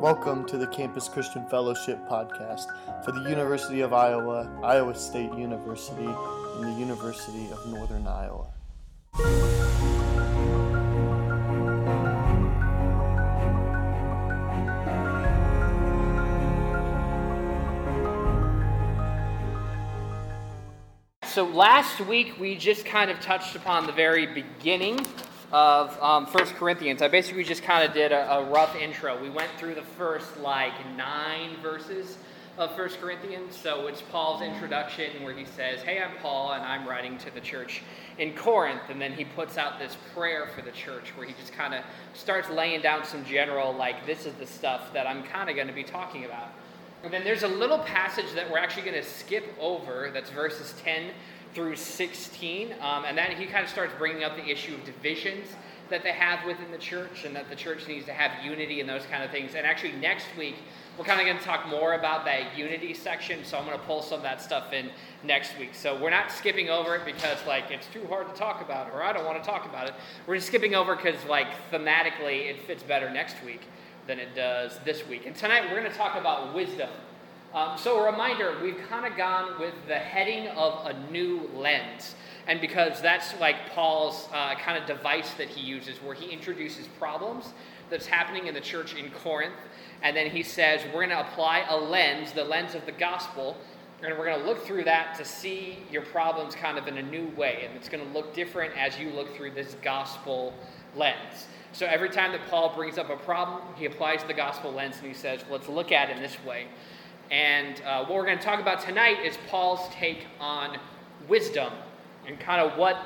Welcome to the Campus Christian Fellowship podcast for the University of Iowa, Iowa State University, and the University of Northern Iowa. So last week we just kind of touched upon the very beginning of um, 1 Corinthians. I basically just kind of did a, a rough intro. We went through the first like nine verses of 1 Corinthians. So it's Paul's introduction where he says, Hey, I'm Paul, and I'm writing to the church in Corinth. And then he puts out this prayer for the church where he just kind of starts laying down some general, like, this is the stuff that I'm kind of going to be talking about. And then there's a little passage that we're actually going to skip over, that's verses 10 through 16. Um, and then he kind of starts bringing up the issue of divisions that they have within the church and that the church needs to have unity and those kind of things. And actually, next week, we're kind of going to talk more about that unity section. So I'm going to pull some of that stuff in next week. So we're not skipping over it because, like, it's too hard to talk about or I don't want to talk about it. We're just skipping over because, like, thematically, it fits better next week than it does this week. And tonight we're going to talk about wisdom. Um, so, a reminder we've kind of gone with the heading of a new lens. And because that's like Paul's uh, kind of device that he uses, where he introduces problems that's happening in the church in Corinth. And then he says, we're going to apply a lens, the lens of the gospel, and we're going to look through that to see your problems kind of in a new way. And it's going to look different as you look through this gospel lens. So every time that Paul brings up a problem, he applies the gospel lens and he says, let's look at it in this way. And uh, what we're going to talk about tonight is Paul's take on wisdom and kind of what,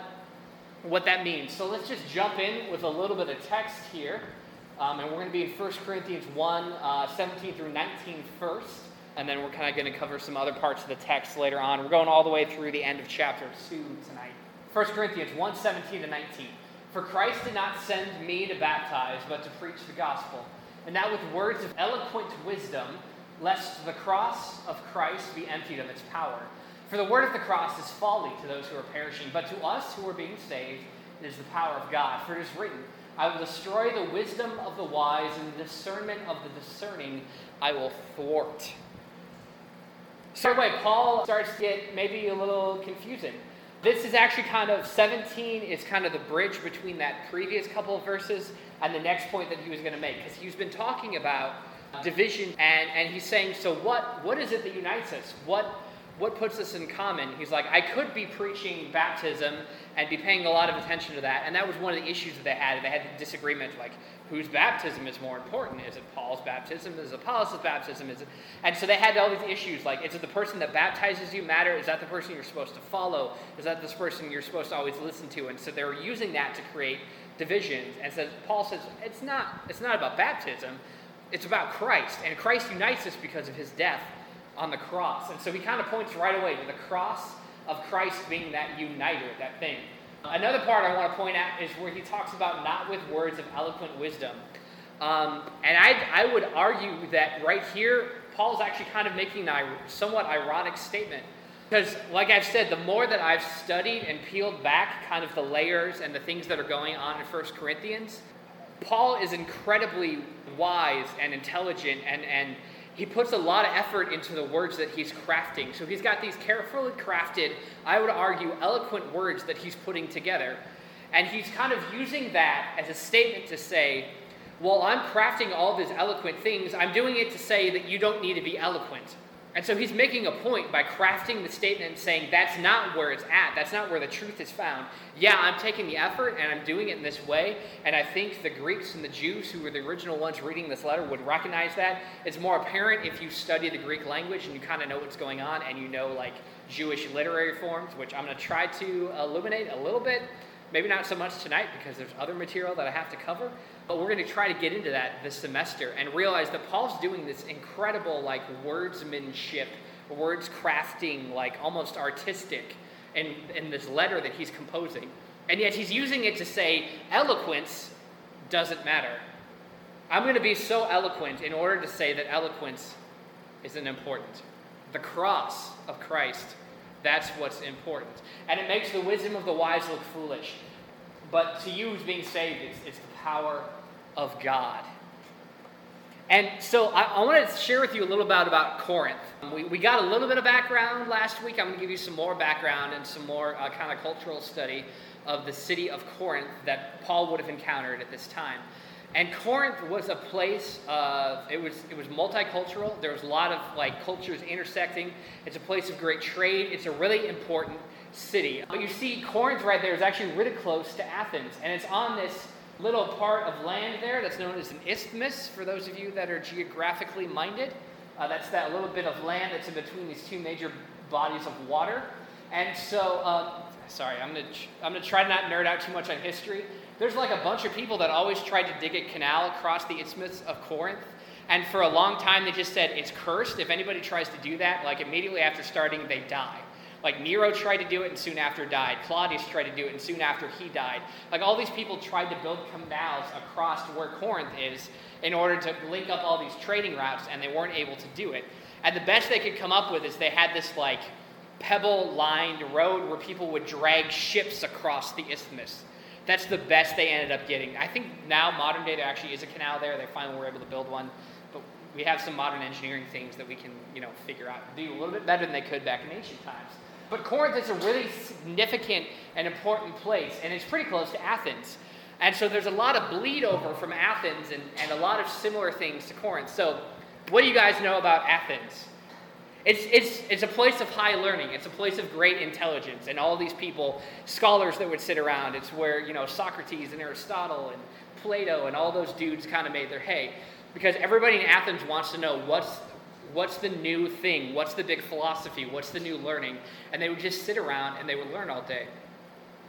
what that means. So let's just jump in with a little bit of text here. Um, and we're going to be in 1 Corinthians 1 uh, 17 through 19 first. And then we're kind of going to cover some other parts of the text later on. We're going all the way through the end of chapter 2 tonight. 1 Corinthians 1 17 to 19. For Christ did not send me to baptize, but to preach the gospel, and that with words of eloquent wisdom, lest the cross of Christ be emptied of its power. For the word of the cross is folly to those who are perishing, but to us who are being saved, it is the power of God. For it is written, I will destroy the wisdom of the wise, and the discernment of the discerning I will thwart. So, anyway, Paul starts to get maybe a little confusing. This is actually kind of 17 is kind of the bridge between that previous couple of verses and the next point that he was going to make because he's been talking about division and, and he's saying so what what is it that unites us? What what puts us in common? He's like i could be preaching baptism and be paying a lot of attention to that. And that was one of the issues that they had. They had disagreement like whose baptism is more important? Is it paul's baptism? Is it apollos' baptism? Is it and so they had all these issues like is it the person that baptizes you matter? Is that the person you're supposed to follow? Is that this person you're supposed to always listen to? And so they were using that to create divisions. And so paul says it's not it's not about baptism it's about Christ, and Christ unites us because of his death on the cross. And so he kind of points right away to the cross of Christ being that uniter, that thing. Another part I want to point out is where he talks about not with words of eloquent wisdom. Um, and I, I would argue that right here, Paul's actually kind of making a somewhat ironic statement. Because, like I've said, the more that I've studied and peeled back kind of the layers and the things that are going on in 1 Corinthians, Paul is incredibly wise and intelligent, and, and he puts a lot of effort into the words that he's crafting. So he's got these carefully crafted, I would argue, eloquent words that he's putting together. And he's kind of using that as a statement to say, well, I'm crafting all these eloquent things, I'm doing it to say that you don't need to be eloquent. And so he's making a point by crafting the statement saying that's not where it's at. That's not where the truth is found. Yeah, I'm taking the effort and I'm doing it in this way. And I think the Greeks and the Jews, who were the original ones reading this letter, would recognize that. It's more apparent if you study the Greek language and you kind of know what's going on and you know like Jewish literary forms, which I'm going to try to illuminate a little bit. Maybe not so much tonight because there's other material that I have to cover. But we're going to try to get into that this semester and realize that Paul's doing this incredible, like, wordsmanship, words crafting, like, almost artistic in, in this letter that he's composing. And yet he's using it to say eloquence doesn't matter. I'm going to be so eloquent in order to say that eloquence isn't important. The cross of Christ, that's what's important. And it makes the wisdom of the wise look foolish. But to you who's being saved, it's, it's the power of God. And so I, I want to share with you a little about, about Corinth. We, we got a little bit of background last week. I'm going to give you some more background and some more uh, kind of cultural study of the city of Corinth that Paul would have encountered at this time. And Corinth was a place of it was it was multicultural. There was a lot of like cultures intersecting. It's a place of great trade. It's a really important city. But you see, Corinth right there is actually really close to Athens, and it's on this little part of land there that's known as an isthmus. For those of you that are geographically minded, uh, that's that little bit of land that's in between these two major bodies of water. And so, um, sorry, I'm gonna I'm gonna try to not nerd out too much on history. There's like a bunch of people that always tried to dig a canal across the isthmus of Corinth. And for a long time, they just said it's cursed. If anybody tries to do that, like immediately after starting, they die. Like Nero tried to do it and soon after died. Claudius tried to do it and soon after he died. Like all these people tried to build canals across where Corinth is in order to link up all these trading routes, and they weren't able to do it. And the best they could come up with is they had this like pebble lined road where people would drag ships across the isthmus. That's the best they ended up getting. I think now, modern day, there actually is a canal there. They finally were able to build one. We have some modern engineering things that we can, you know, figure out and do a little bit better than they could back in ancient times. But Corinth is a really significant and important place, and it's pretty close to Athens. And so there's a lot of bleed over from Athens and, and a lot of similar things to Corinth. So, what do you guys know about Athens? It's, it's, it's a place of high learning. It's a place of great intelligence. And all these people, scholars that would sit around, it's where, you know, Socrates and Aristotle and Plato and all those dudes kind of made their hay. Because everybody in Athens wants to know what's, what's the new thing? What's the big philosophy? What's the new learning? And they would just sit around and they would learn all day.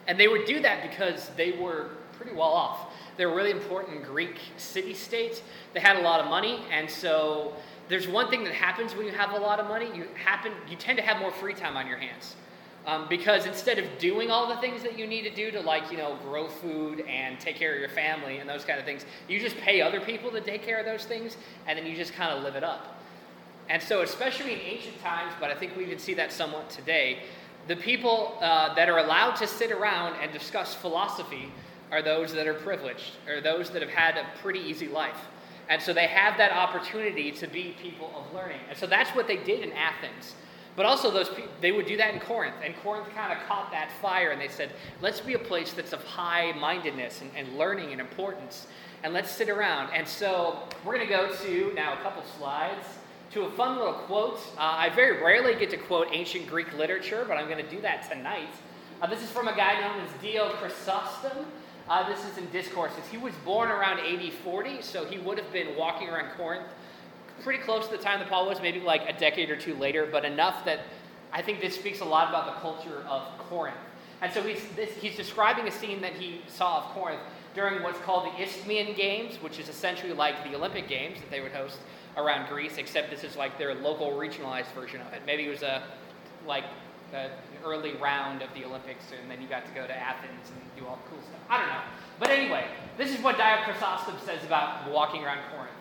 And they would do that because they were pretty well off. They're really important Greek city states. They had a lot of money, and so there's one thing that happens when you have a lot of money. You happen you tend to have more free time on your hands. Um, because instead of doing all the things that you need to do to like you know grow food and take care of your family and those kind of things you just pay other people to take care of those things and then you just kind of live it up and so especially in ancient times but i think we can see that somewhat today the people uh, that are allowed to sit around and discuss philosophy are those that are privileged or those that have had a pretty easy life and so they have that opportunity to be people of learning. And so that's what they did in Athens. But also, those they would do that in Corinth. And Corinth kind of caught that fire and they said, let's be a place that's of high mindedness and, and learning and importance. And let's sit around. And so we're going to go to now a couple slides to a fun little quote. Uh, I very rarely get to quote ancient Greek literature, but I'm going to do that tonight. Uh, this is from a guy known as Dio Chrysostom. Uh, this is in Discourses. He was born around AD 40, so he would have been walking around Corinth pretty close to the time that Paul was, maybe like a decade or two later, but enough that I think this speaks a lot about the culture of Corinth. And so he's, this, he's describing a scene that he saw of Corinth during what's called the Isthmian Games, which is essentially like the Olympic Games that they would host around Greece, except this is like their local regionalized version of it. Maybe it was a like an early round of the Olympics, and then you got to go to Athens and do all the cool stuff. I don't know. But anyway, this is what Dio says about walking around Corinth.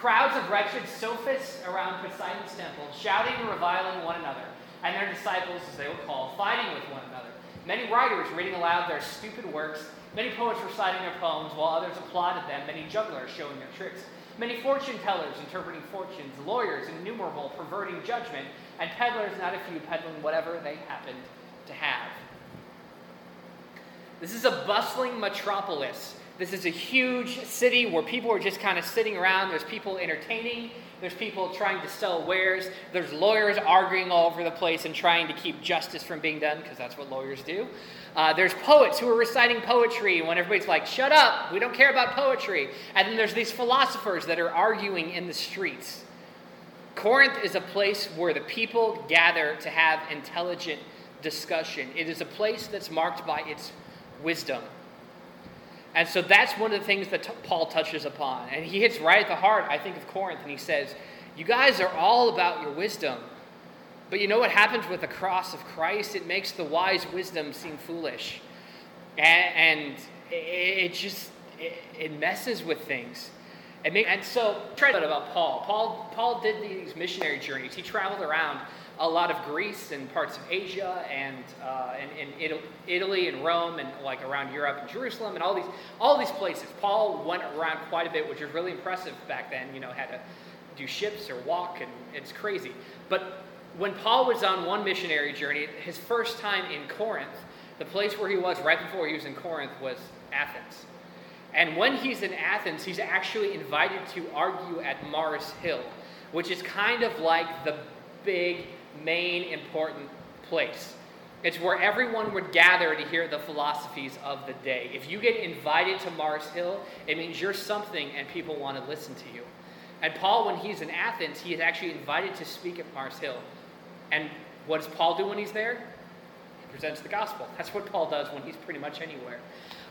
Crowds of wretched sophists around Poseidon's temple, shouting and reviling one another, and their disciples, as they were called, fighting with one another. Many writers reading aloud their stupid works, many poets reciting their poems, while others applauded them, many jugglers showing their tricks, many fortune tellers interpreting fortunes, lawyers innumerable perverting judgment, and peddlers, not a few, peddling whatever they happened to have. This is a bustling metropolis. This is a huge city where people are just kind of sitting around. There's people entertaining. There's people trying to sell wares. There's lawyers arguing all over the place and trying to keep justice from being done because that's what lawyers do. Uh, there's poets who are reciting poetry when everybody's like, shut up, we don't care about poetry. And then there's these philosophers that are arguing in the streets. Corinth is a place where the people gather to have intelligent discussion. It is a place that's marked by its wisdom. And so that's one of the things that t- Paul touches upon. And he hits right at the heart, I think, of Corinth, and he says, You guys are all about your wisdom. But you know what happens with the cross of Christ? It makes the wise wisdom seem foolish. And, and it, just it, it messes with things. and so, try to about Paul. Paul. Paul did these missionary journeys. He traveled around a lot of Greece and parts of Asia and, uh, and, and Italy and Rome and like around Europe and Jerusalem and all these, all these places. Paul went around quite a bit, which was really impressive back then. You know, had to do ships or walk, and it's crazy. But when Paul was on one missionary journey, his first time in Corinth, the place where he was right before he was in Corinth was Athens. And when he's in Athens, he's actually invited to argue at Mars Hill, which is kind of like the big, main, important place. It's where everyone would gather to hear the philosophies of the day. If you get invited to Mars Hill, it means you're something and people want to listen to you. And Paul, when he's in Athens, he is actually invited to speak at Mars Hill. And what does Paul do when he's there? He presents the gospel. That's what Paul does when he's pretty much anywhere.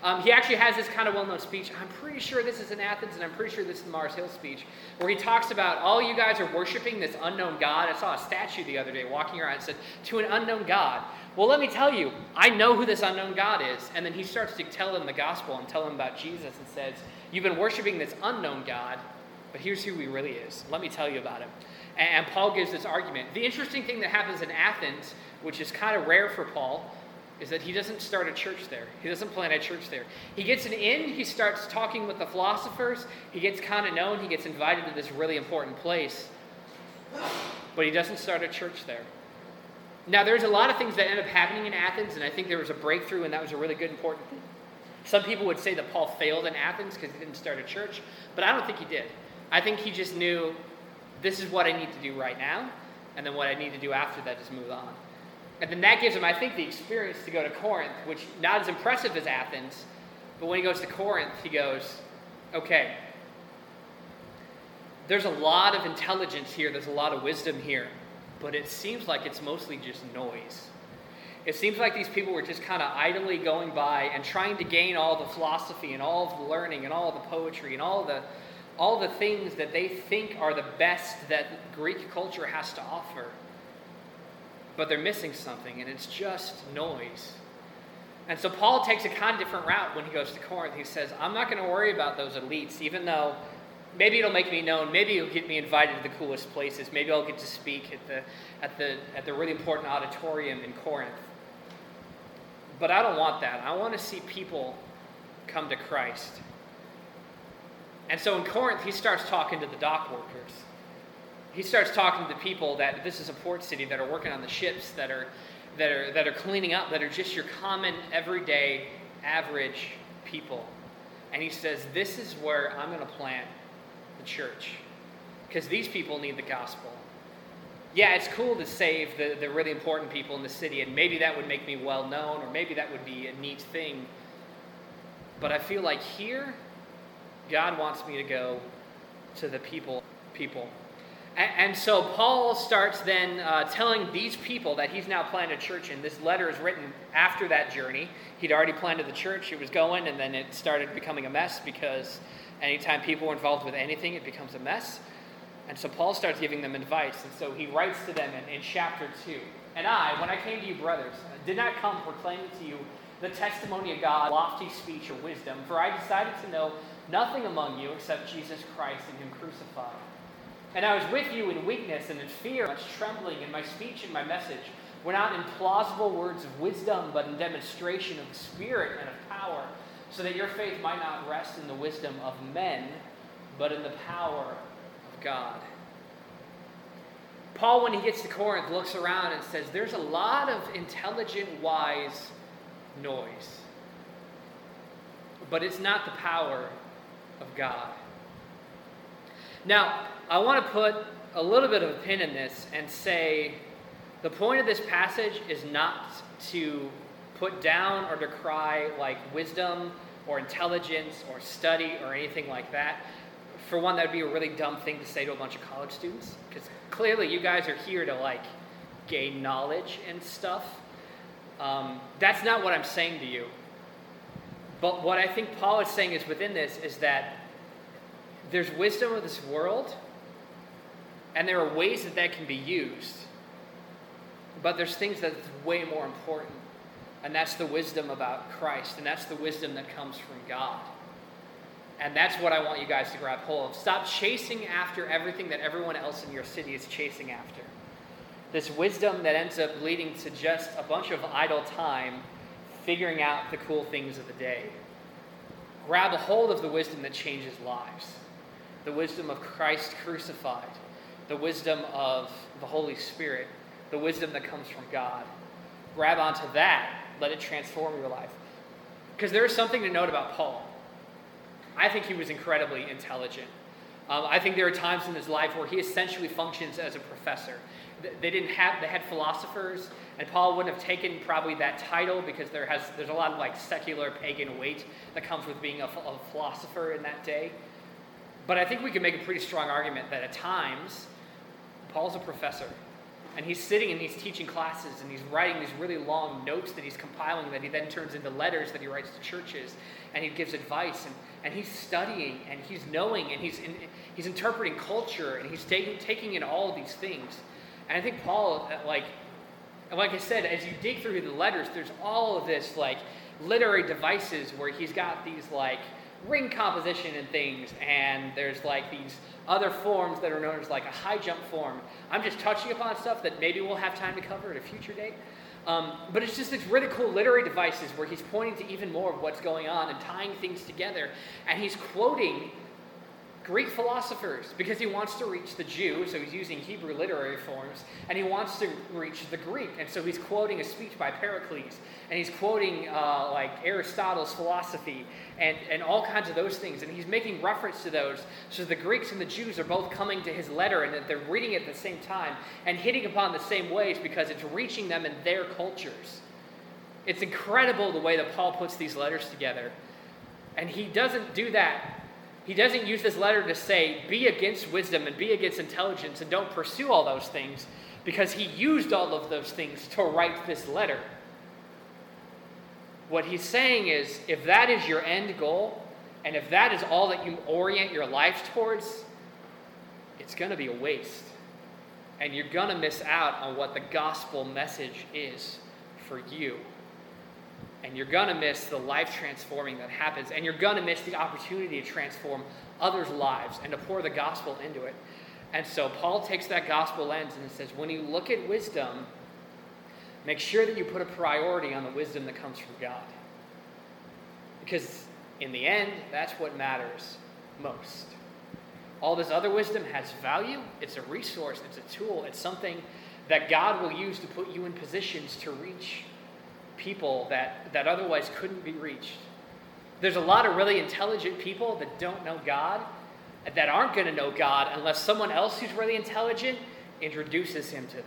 Um, he actually has this kind of well known speech. I'm pretty sure this is in Athens, and I'm pretty sure this is the Mars Hill speech, where he talks about all you guys are worshiping this unknown God. I saw a statue the other day walking around and said, To an unknown God. Well, let me tell you, I know who this unknown God is. And then he starts to tell them the gospel and tell them about Jesus and says, You've been worshiping this unknown God, but here's who he really is. Let me tell you about him. And Paul gives this argument. The interesting thing that happens in Athens, which is kind of rare for Paul, is that he doesn't start a church there. He doesn't plant a church there. He gets an in, he starts talking with the philosophers, he gets kind of known, he gets invited to this really important place, but he doesn't start a church there. Now, there's a lot of things that end up happening in Athens, and I think there was a breakthrough, and that was a really good, important thing. Some people would say that Paul failed in Athens because he didn't start a church, but I don't think he did. I think he just knew this is what I need to do right now, and then what I need to do after that is move on. And then that gives him, I think, the experience to go to Corinth, which not as impressive as Athens, but when he goes to Corinth, he goes, okay, there's a lot of intelligence here, there's a lot of wisdom here, but it seems like it's mostly just noise. It seems like these people were just kind of idly going by and trying to gain all the philosophy and all the learning and all the poetry and all the all the things that they think are the best that Greek culture has to offer but they're missing something, and it's just noise. And so Paul takes a kind of different route when he goes to Corinth. He says, I'm not going to worry about those elites, even though maybe it'll make me known, maybe it'll get me invited to the coolest places, maybe I'll get to speak at the, at the, at the really important auditorium in Corinth. But I don't want that. I want to see people come to Christ. And so in Corinth, he starts talking to the dock workers he starts talking to the people that this is a port city that are working on the ships that are that are that are cleaning up that are just your common everyday average people. And he says this is where i'm going to plant the church because these people need the gospel. Yeah it's cool to save the, the really important people in the city and maybe that would make me well known or maybe that would be a neat thing. But i feel like here god wants me to go to the people people and, so Paul starts then uh, telling these people that he's now planted a church and This letter is written after that journey. He'd already planted the church, it was going, and then it started becoming a mess because anytime people are involved with anything, it becomes a mess. And so Paul starts giving them advice. And so he writes to them in, in chapter 2. And I, when I came to you, brothers, did not come proclaiming to you the testimony of God, lofty speech or wisdom, for I decided to know nothing among you except Jesus Christ and Him crucified. And I was with you in weakness and in fear, much trembling, and my speech and my message were not in plausible words of wisdom, but in demonstration of the Spirit and of power, so that your faith might not rest in the wisdom of men, but in the power of God. Paul, when he gets to Corinth, looks around and says, There's a lot of intelligent, wise noise, but it's not the power of God. Now, I want to put a little bit of a pin in this and say the point of this passage is not to put down or decry like wisdom or intelligence or study or anything like that. For one, that would be a really dumb thing to say to a bunch of college students because clearly you guys are here to like gain knowledge and stuff. Um, that's not what I'm saying to you. But what I think Paul is saying is within this is that there's wisdom of this world and there are ways that that can be used. But there's things that's way more important. And that's the wisdom about Christ. And that's the wisdom that comes from God. And that's what I want you guys to grab hold of. Stop chasing after everything that everyone else in your city is chasing after. This wisdom that ends up leading to just a bunch of idle time figuring out the cool things of the day. Grab a hold of the wisdom that changes lives the wisdom of Christ crucified, the wisdom of the Holy Spirit, the wisdom that comes from God. Grab onto that, let it transform your life. Because there is something to note about Paul. I think he was incredibly intelligent. Um, I think there are times in his life where he essentially functions as a professor. They didn't have, they had philosophers, and Paul wouldn't have taken probably that title because there has, there's a lot of like secular pagan weight that comes with being a, a philosopher in that day. But I think we can make a pretty strong argument that at times, Paul's a professor. And he's sitting and he's teaching classes and he's writing these really long notes that he's compiling that he then turns into letters that he writes to churches and he gives advice and, and he's studying and he's knowing and he's, in, he's interpreting culture and he's taking, taking in all of these things. And I think Paul, uh, like, like I said, as you dig through the letters, there's all of this like literary devices where he's got these like ring composition and things, and there's like these other forms that are known as like a high jump form. I'm just touching upon stuff that maybe we'll have time to cover at a future date. Um, but it's just these really cool literary devices where he's pointing to even more of what's going on and tying things together. And he's quoting Greek philosophers because he wants to reach the Jew, so he's using Hebrew literary forms, and he wants to reach the Greek, and so he's quoting a speech by Pericles, and he's quoting uh, like Aristotle's philosophy, and, and all kinds of those things, and he's making reference to those, so the Greeks and the Jews are both coming to his letter, and they're reading it at the same time, and hitting upon the same ways because it's reaching them in their cultures. It's incredible the way that Paul puts these letters together, and he doesn't do that he doesn't use this letter to say, be against wisdom and be against intelligence and don't pursue all those things, because he used all of those things to write this letter. What he's saying is, if that is your end goal, and if that is all that you orient your life towards, it's going to be a waste. And you're going to miss out on what the gospel message is for you and you're going to miss the life transforming that happens, and you're going to miss the opportunity to transform others' lives and to pour the gospel into it. And so Paul takes that gospel lens and says, when you look at wisdom, make sure that you put a priority on the wisdom that comes from God. Because in the end, that's what matters most. All this other wisdom has value, it's a resource, it's a tool, it's something that God will use to put you in positions to reach people that, that otherwise couldn't be reached. There's a lot of really intelligent people that don't know God, that aren't going to know God unless someone else who's really intelligent introduces him to them.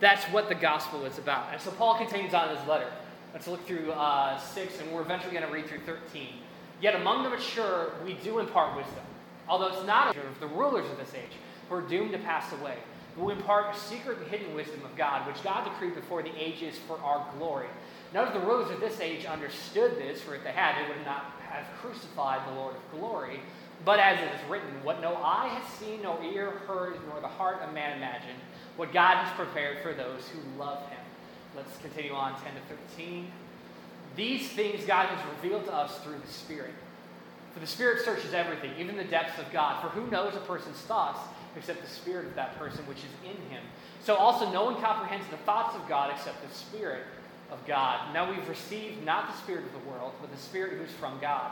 That's what the gospel is about. And so Paul continues on in his letter. Let's look through uh, 6, and we're eventually going to read through 13. Yet among the mature, we do impart wisdom, although it's not of the rulers of this age, who are doomed to pass away who impart a secret and hidden wisdom of God, which God decreed before the ages for our glory. None of the rulers of this age understood this, for if they had, they would not have crucified the Lord of glory. But as it is written, what no eye has seen, no ear heard, nor the heart of man imagined, what God has prepared for those who love him. Let's continue on 10 to 13. These things God has revealed to us through the Spirit. For the Spirit searches everything, even the depths of God. For who knows a person's thoughts except the spirit of that person which is in him. So also no one comprehends the thoughts of God except the spirit of God. Now we've received not the spirit of the world, but the spirit who's from God,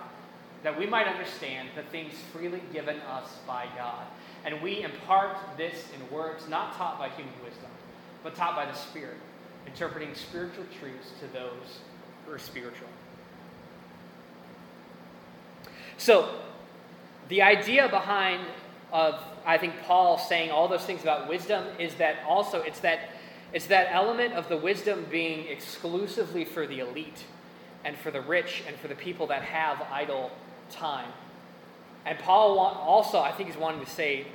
that we might understand the things freely given us by God. And we impart this in words not taught by human wisdom, but taught by the Spirit, interpreting spiritual truths to those who are spiritual. So, the idea behind of I think Paul saying all those things about wisdom is that also it's that it's that element of the wisdom being exclusively for the elite and for the rich and for the people that have idle time. And Paul also, I think, is wanting to say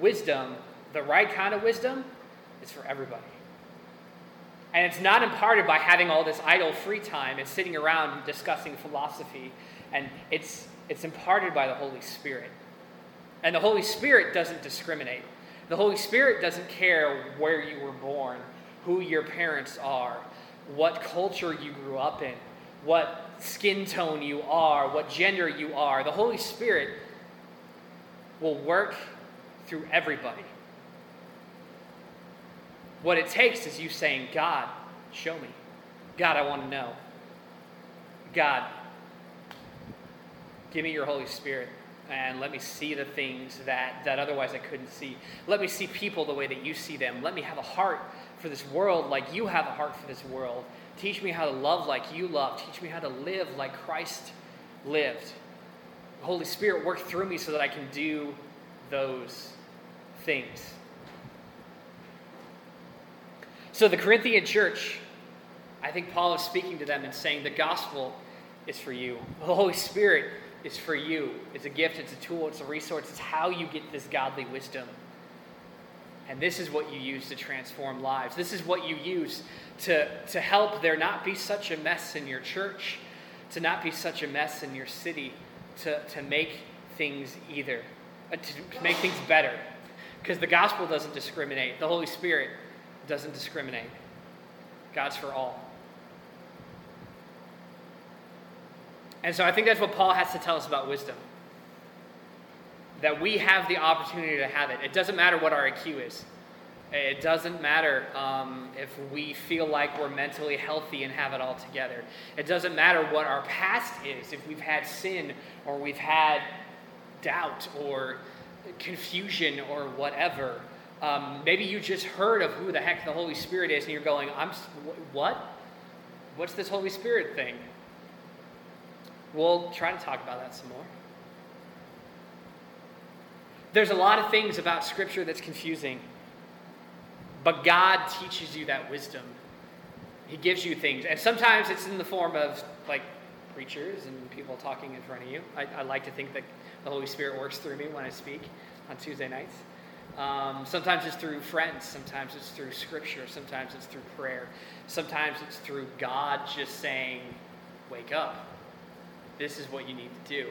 wisdom, the right kind of wisdom, is for everybody. And it's not imparted by having all this idle free time and sitting around discussing philosophy. And it's, it's imparted by the Holy Spirit. And the Holy Spirit doesn't discriminate. The Holy Spirit doesn't care where you were born, who your parents are, what culture you grew up in, what skin tone you are, what gender you are. The Holy Spirit will work through everybody. What it takes is you saying, God, show me. God, I want to know. God, give me your Holy Spirit and let me see the things that, that otherwise I couldn't see. Let me see people the way that you see them. Let me have a heart for this world like you have a heart for this world. Teach me how to love like you love. Teach me how to live like Christ lived. Holy Spirit, work through me so that I can do those things. So, the Corinthian church, I think Paul is speaking to them and saying, The gospel is for you. The Holy Spirit is for you. It's a gift, it's a tool, it's a resource, it's how you get this godly wisdom. And this is what you use to transform lives. This is what you use to, to help there not be such a mess in your church, to not be such a mess in your city, to, to make things either, uh, to, to make things better. Because the gospel doesn't discriminate, the Holy Spirit doesn't discriminate. God's for all. And so I think that's what Paul has to tell us about wisdom. That we have the opportunity to have it. It doesn't matter what our IQ is. It doesn't matter um, if we feel like we're mentally healthy and have it all together. It doesn't matter what our past is, if we've had sin or we've had doubt or confusion or whatever. Um, maybe you just heard of who the heck the Holy Spirit is and you're going, I'm, what? What's this Holy Spirit thing? We'll try to talk about that some more. There's a lot of things about Scripture that's confusing, but God teaches you that wisdom. He gives you things, and sometimes it's in the form of like preachers and people talking in front of you. I, I like to think that the Holy Spirit works through me when I speak on Tuesday nights. Um, sometimes it's through friends. Sometimes it's through scripture. Sometimes it's through prayer. Sometimes it's through God just saying, Wake up. This is what you need to do.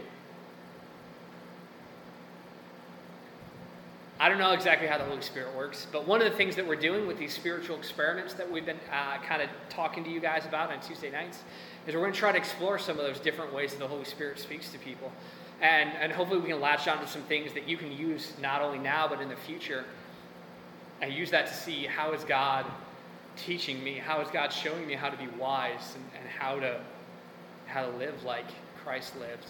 I don't know exactly how the Holy Spirit works, but one of the things that we're doing with these spiritual experiments that we've been uh, kind of talking to you guys about on Tuesday nights is we're going to try to explore some of those different ways that the Holy Spirit speaks to people. And, and hopefully we can latch onto some things that you can use not only now but in the future and use that to see how is God teaching me, how is God showing me how to be wise and, and how to how to live like Christ lived.